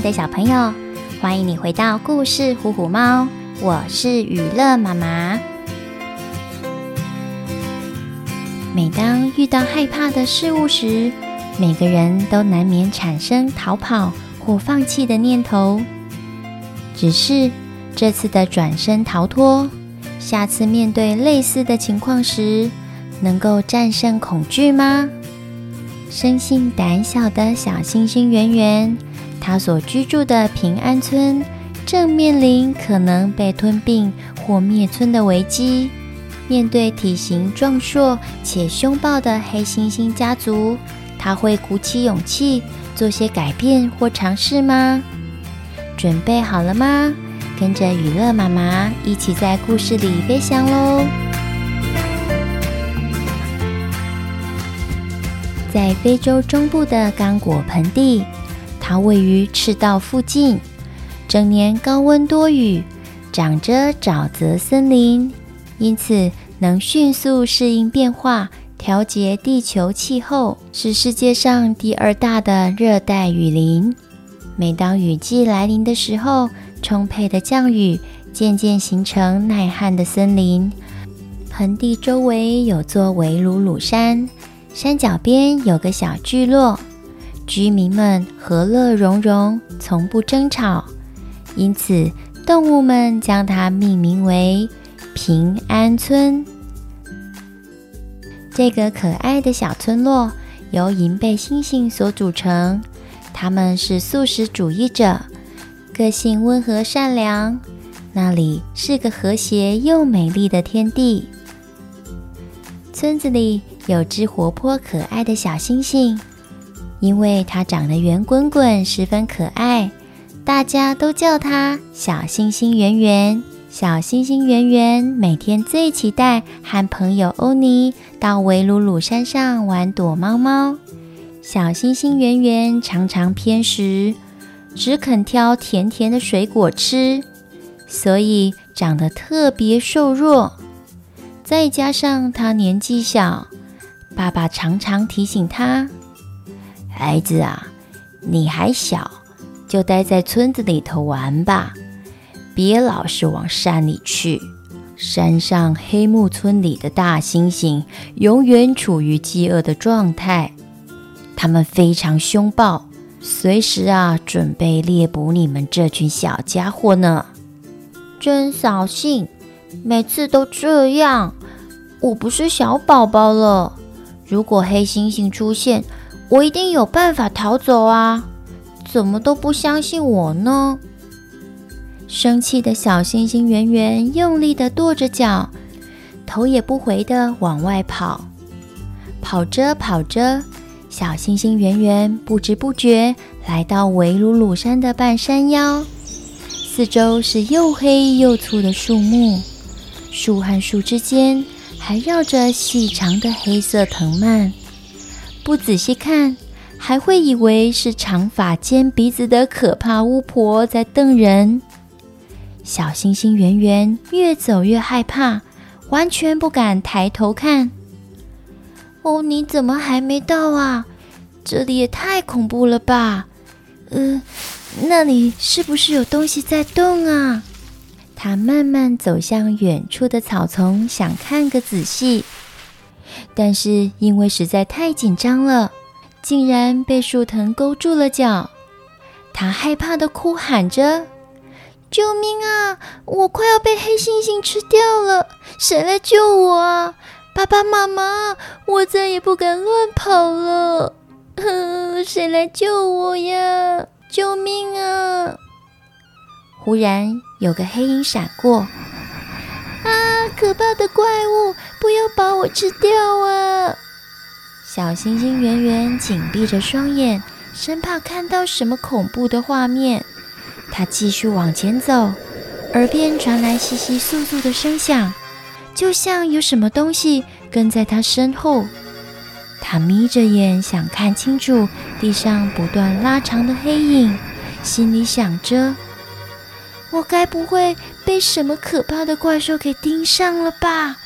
的小朋友，欢迎你回到故事《虎虎猫》，我是雨乐妈妈。每当遇到害怕的事物时，每个人都难免产生逃跑或放弃的念头。只是这次的转身逃脱，下次面对类似的情况时，能够战胜恐惧吗？生性胆小的小星星圆圆，他所居住的平安村正面临可能被吞并或灭村的危机。面对体型壮硕且凶暴的黑猩猩家族，他会鼓起勇气做些改变或尝试吗？准备好了吗？跟着雨乐妈妈一起在故事里飞翔喽！在非洲中部的刚果盆地，它位于赤道附近，整年高温多雨，长着沼泽森林，因此能迅速适应变化。调节地球气候，是世界上第二大的热带雨林。每当雨季来临的时候，充沛的降雨渐渐形成耐旱的森林。盆地周围有座维鲁鲁山，山脚边有个小聚落，居民们和乐融融，从不争吵，因此动物们将它命名为平安村。这个可爱的小村落由银背猩猩所组成，他们是素食主义者，个性温和善良。那里是个和谐又美丽的天地。村子里有只活泼可爱的小猩猩，因为它长得圆滚滚，十分可爱，大家都叫它小星星圆圆。小星星圆圆每天最期待和朋友欧尼到维鲁鲁山上玩躲猫猫。小星星圆圆常常偏食，只肯挑甜甜的水果吃，所以长得特别瘦弱。再加上他年纪小，爸爸常常提醒他：“孩子啊，你还小，就待在村子里头玩吧。”别老是往山里去，山上黑木村里的大猩猩永远处于饥饿的状态，他们非常凶暴，随时啊准备猎捕你们这群小家伙呢。真扫兴，每次都这样。我不是小宝宝了，如果黑猩猩出现，我一定有办法逃走啊！怎么都不相信我呢？生气的小猩猩圆圆用力地跺着脚，头也不回地往外跑。跑着跑着，小猩猩圆圆不知不觉来到维鲁鲁山的半山腰。四周是又黑又粗的树木，树和树之间还绕着细长的黑色藤蔓。不仔细看，还会以为是长发尖鼻子的可怕巫婆在瞪人。小星星圆圆越走越害怕，完全不敢抬头看。哦，你怎么还没到啊？这里也太恐怖了吧！呃，那里是不是有东西在动啊？他慢慢走向远处的草丛，想看个仔细，但是因为实在太紧张了，竟然被树藤勾住了脚。他害怕地哭喊着。救命啊！我快要被黑猩猩吃掉了，谁来救我啊？爸爸妈妈，我再也不敢乱跑了。哼，谁来救我呀？救命啊！忽然有个黑影闪过，可怕的怪物，不要把我吃掉啊！小星星圆圆紧闭着双眼，生怕看到什么恐怖的画面。他继续往前走，耳边传来窸窸窣窣的声响，就像有什么东西跟在他身后。他眯着眼想看清楚地上不断拉长的黑影，心里想着：我该不会被什么可怕的怪兽给盯上了吧？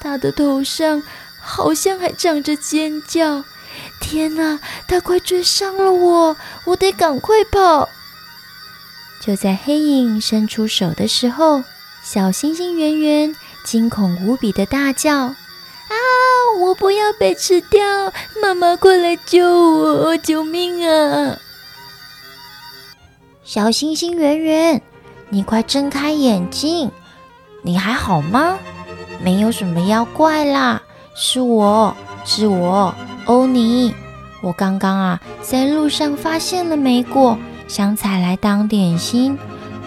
他的头上好像还长着尖角。天哪，他快追上了我，我得赶快跑！就在黑影伸出手的时候，小星星圆圆惊恐无比的大叫：“啊！我不要被吃掉！妈妈，快来救我！救命啊！”小星星圆圆，你快睁开眼睛！你还好吗？没有什么妖怪啦，是我，是我，欧尼。我刚刚啊，在路上发现了莓果，想采来当点心，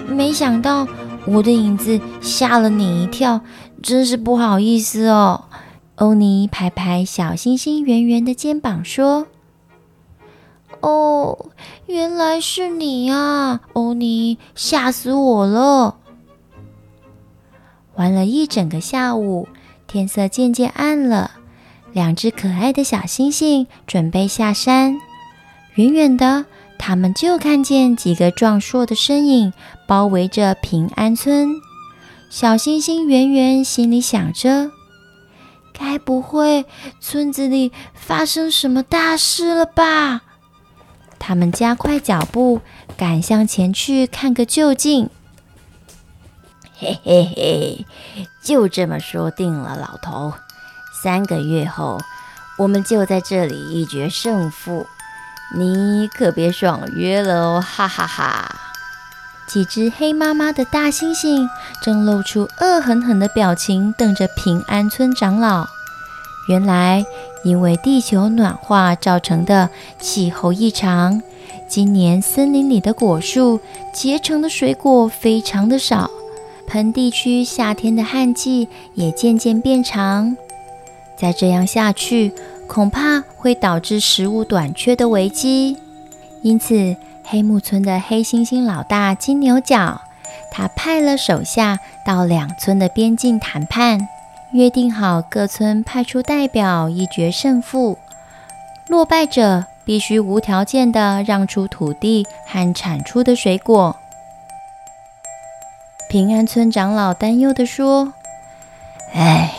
没想到我的影子吓了你一跳，真是不好意思哦。欧尼拍拍小星星圆圆的肩膀说：“哦，原来是你啊，欧尼，吓死我了。”玩了一整个下午，天色渐渐暗了。两只可爱的小星星准备下山，远远的，他们就看见几个壮硕的身影包围着平安村。小星星圆圆心里想着：该不会村子里发生什么大事了吧？他们加快脚步，赶向前去看个究竟。嘿嘿嘿，就这么说定了，老头。三个月后，我们就在这里一决胜负，你可别爽约了哦！哈哈哈。几只黑麻麻的大猩猩正露出恶狠狠的表情，瞪着平安村长老。原来，因为地球暖化造成的气候异常，今年森林里的果树结成的水果非常的少。盆地区夏天的旱季也渐渐变长，再这样下去，恐怕会导致食物短缺的危机。因此，黑木村的黑猩猩老大金牛角，他派了手下到两村的边境谈判，约定好各村派出代表一决胜负，落败者必须无条件地让出土地和产出的水果。平安村长老担忧地说：“哎，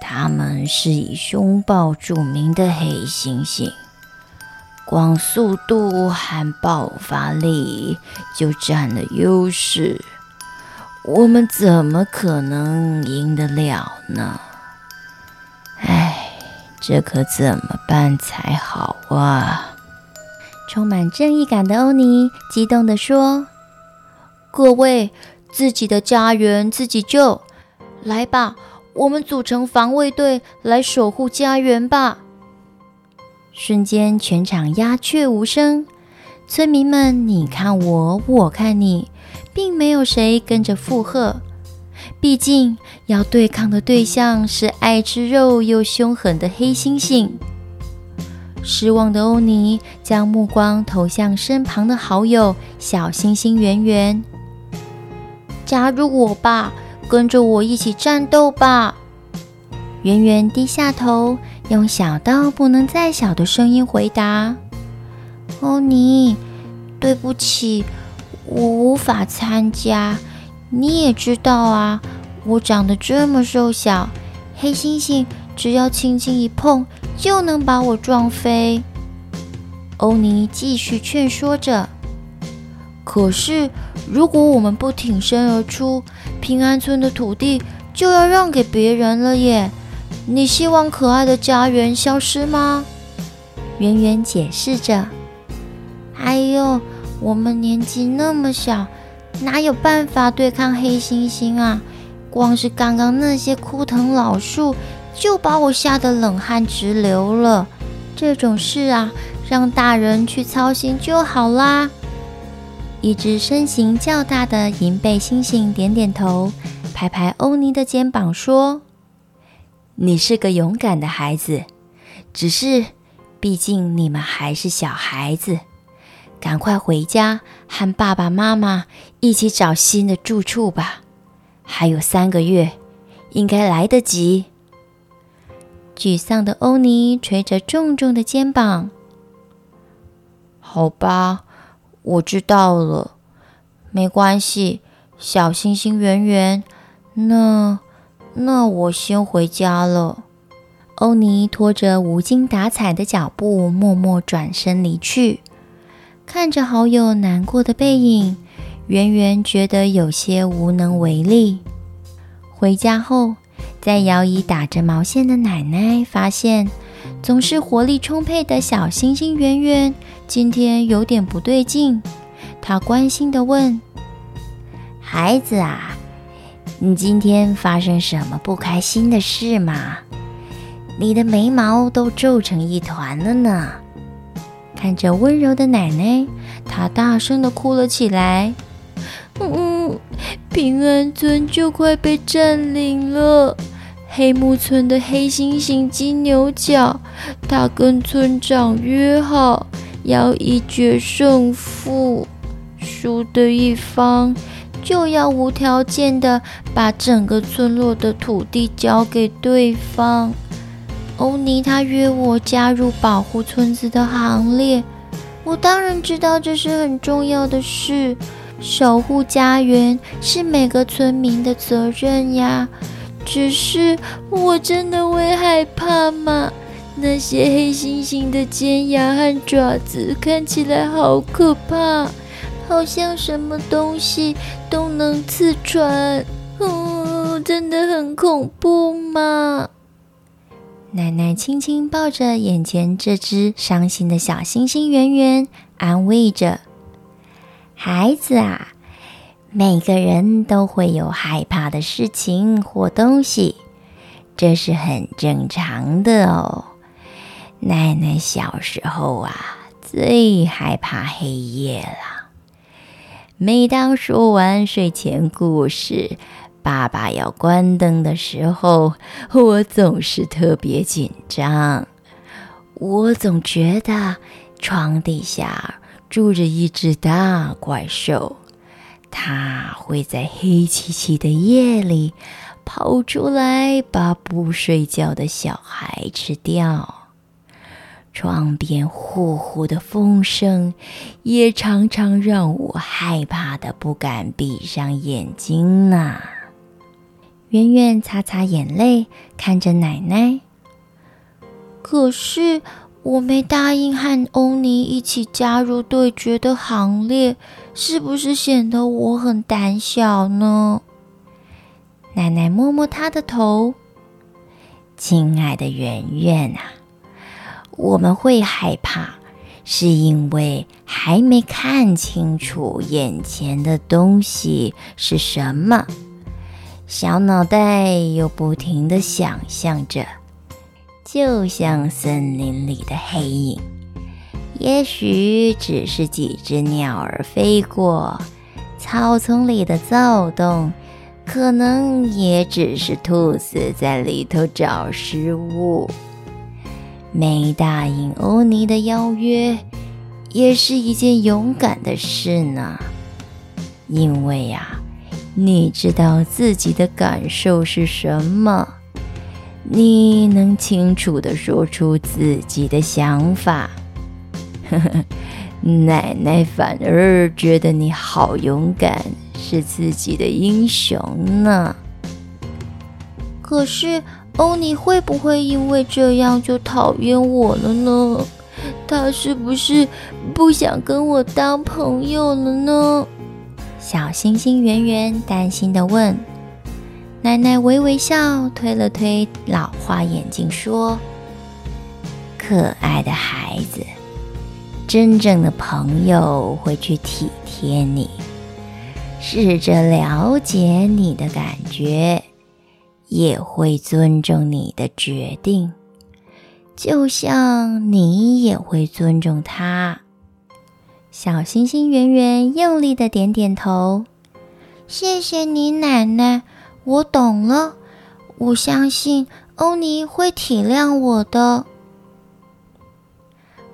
他们是以凶暴著名的黑猩猩，光速度和爆发力就占了优势，我们怎么可能赢得了呢？哎，这可怎么办才好啊？”充满正义感的欧尼激动地说：“各位。”自己的家园自己救，来吧，我们组成防卫队来守护家园吧！瞬间，全场鸦雀无声，村民们你看我，我看你，并没有谁跟着附和。毕竟要对抗的对象是爱吃肉又凶狠的黑猩猩。失望的欧尼将目光投向身旁的好友小星星圆圆。加入我吧，跟着我一起战斗吧！圆圆低下头，用小到不能再小的声音回答：“欧尼，对不起，我无法参加。你也知道啊，我长得这么瘦小，黑猩猩只要轻轻一碰，就能把我撞飞。”欧尼继续劝说着。可是，如果我们不挺身而出，平安村的土地就要让给别人了耶！你希望可爱的家园消失吗？圆圆解释着。哎呦，我们年纪那么小，哪有办法对抗黑猩猩啊？光是刚刚那些枯藤老树，就把我吓得冷汗直流了。这种事啊，让大人去操心就好啦。一只身形较大的银背猩猩点点头，拍拍欧尼的肩膀说：“你是个勇敢的孩子，只是，毕竟你们还是小孩子，赶快回家和爸爸妈妈一起找新的住处吧。还有三个月，应该来得及。”沮丧的欧尼捶着重重的肩膀：“好吧。”我知道了，没关系，小星星圆圆，那那我先回家了。欧尼拖着无精打采的脚步，默默转身离去。看着好友难过的背影，圆圆觉得有些无能为力。回家后，在摇椅打着毛线的奶奶发现，总是活力充沛的小星星圆圆今天有点不对劲。她关心地问：“孩子啊，你今天发生什么不开心的事吗？你的眉毛都皱成一团了呢。”看着温柔的奶奶，她大声地哭了起来。嗯，平安村就快被占领了。黑木村的黑猩猩金牛角，他跟村长约好要一决胜负，输的一方就要无条件的把整个村落的土地交给对方。欧尼他约我加入保护村子的行列，我当然知道这是很重要的事。守护家园是每个村民的责任呀。只是我真的会害怕吗？那些黑猩猩的尖牙和爪子看起来好可怕，好像什么东西都能刺穿。哦，真的很恐怖吗？奶奶轻轻抱着眼前这只伤心的小星星圆圆，安慰着。孩子啊，每个人都会有害怕的事情或东西，这是很正常的哦。奶奶小时候啊，最害怕黑夜了。每当说完睡前故事，爸爸要关灯的时候，我总是特别紧张。我总觉得床底下。住着一只大怪兽，它会在黑漆漆的夜里跑出来，把不睡觉的小孩吃掉。窗边呼呼的风声也常常让我害怕得不敢闭上眼睛呢。圆圆擦擦眼泪，看着奶奶。可是。我没答应和欧尼一起加入对决的行列，是不是显得我很胆小呢？奶奶摸摸他的头，亲爱的圆圆啊，我们会害怕，是因为还没看清楚眼前的东西是什么，小脑袋又不停地想象着。就像森林里的黑影，也许只是几只鸟儿飞过；草丛里的躁动，可能也只是兔子在里头找食物。没答应欧尼的邀约，也是一件勇敢的事呢。因为呀，你知道自己的感受是什么。你能清楚地说出自己的想法，奶奶反而觉得你好勇敢，是自己的英雄呢。可是欧尼会不会因为这样就讨厌我了呢？他是不是不想跟我当朋友了呢？小星星圆圆担心地问。奶奶微微笑，推了推老花眼镜，说：“可爱的孩子，真正的朋友会去体贴你，试着了解你的感觉，也会尊重你的决定，就像你也会尊重他。”小星星圆圆用力的点点头：“谢谢你，奶奶。”我懂了，我相信欧尼会体谅我的。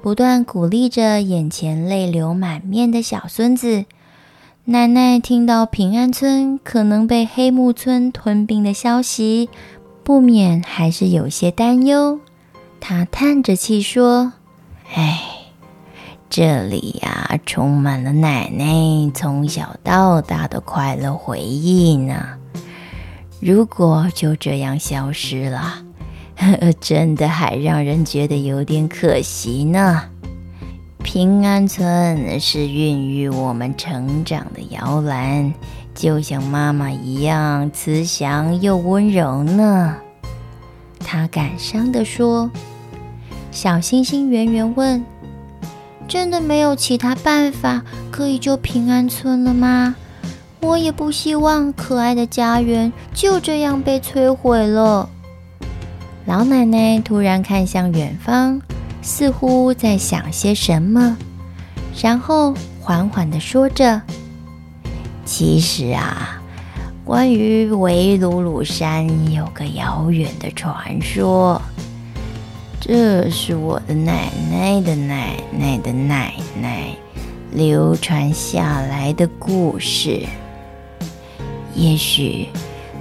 不断鼓励着眼前泪流满面的小孙子，奶奶听到平安村可能被黑木村吞并的消息，不免还是有些担忧。她叹着气说：“哎，这里呀，充满了奶奶从小到大的快乐回忆呢。”如果就这样消失了，呵呵，真的还让人觉得有点可惜呢。平安村是孕育我们成长的摇篮，就像妈妈一样慈祥又温柔呢。他感伤地说。小星星圆圆问：“真的没有其他办法可以救平安村了吗？我也不希望可爱的家园就这样被摧毁了。”老奶奶突然看向远方。似乎在想些什么，然后缓缓地说着：“其实啊，关于维鲁鲁山有个遥远的传说，这是我的奶奶的奶奶的奶奶流传下来的故事，也许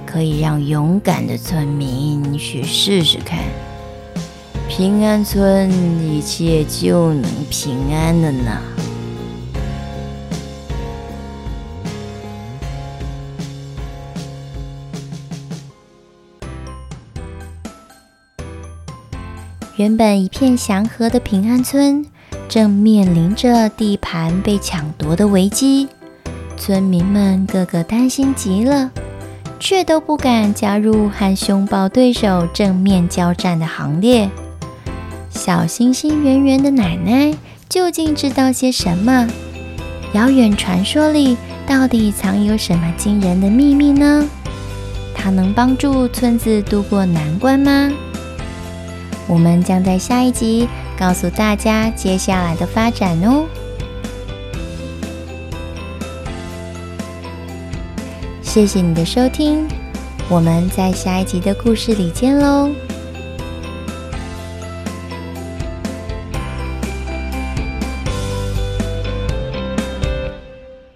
可以让勇敢的村民去试试看。”平安村一切就能平安了呢。原本一片祥和的平安村，正面临着地盘被抢夺的危机，村民们个个担心极了，却都不敢加入和凶暴对手正面交战的行列。小星星圆圆的奶奶究竟知道些什么？遥远传说里到底藏有什么惊人的秘密呢？它能帮助村子度过难关吗？我们将在下一集告诉大家接下来的发展哦。谢谢你的收听，我们在下一集的故事里见喽。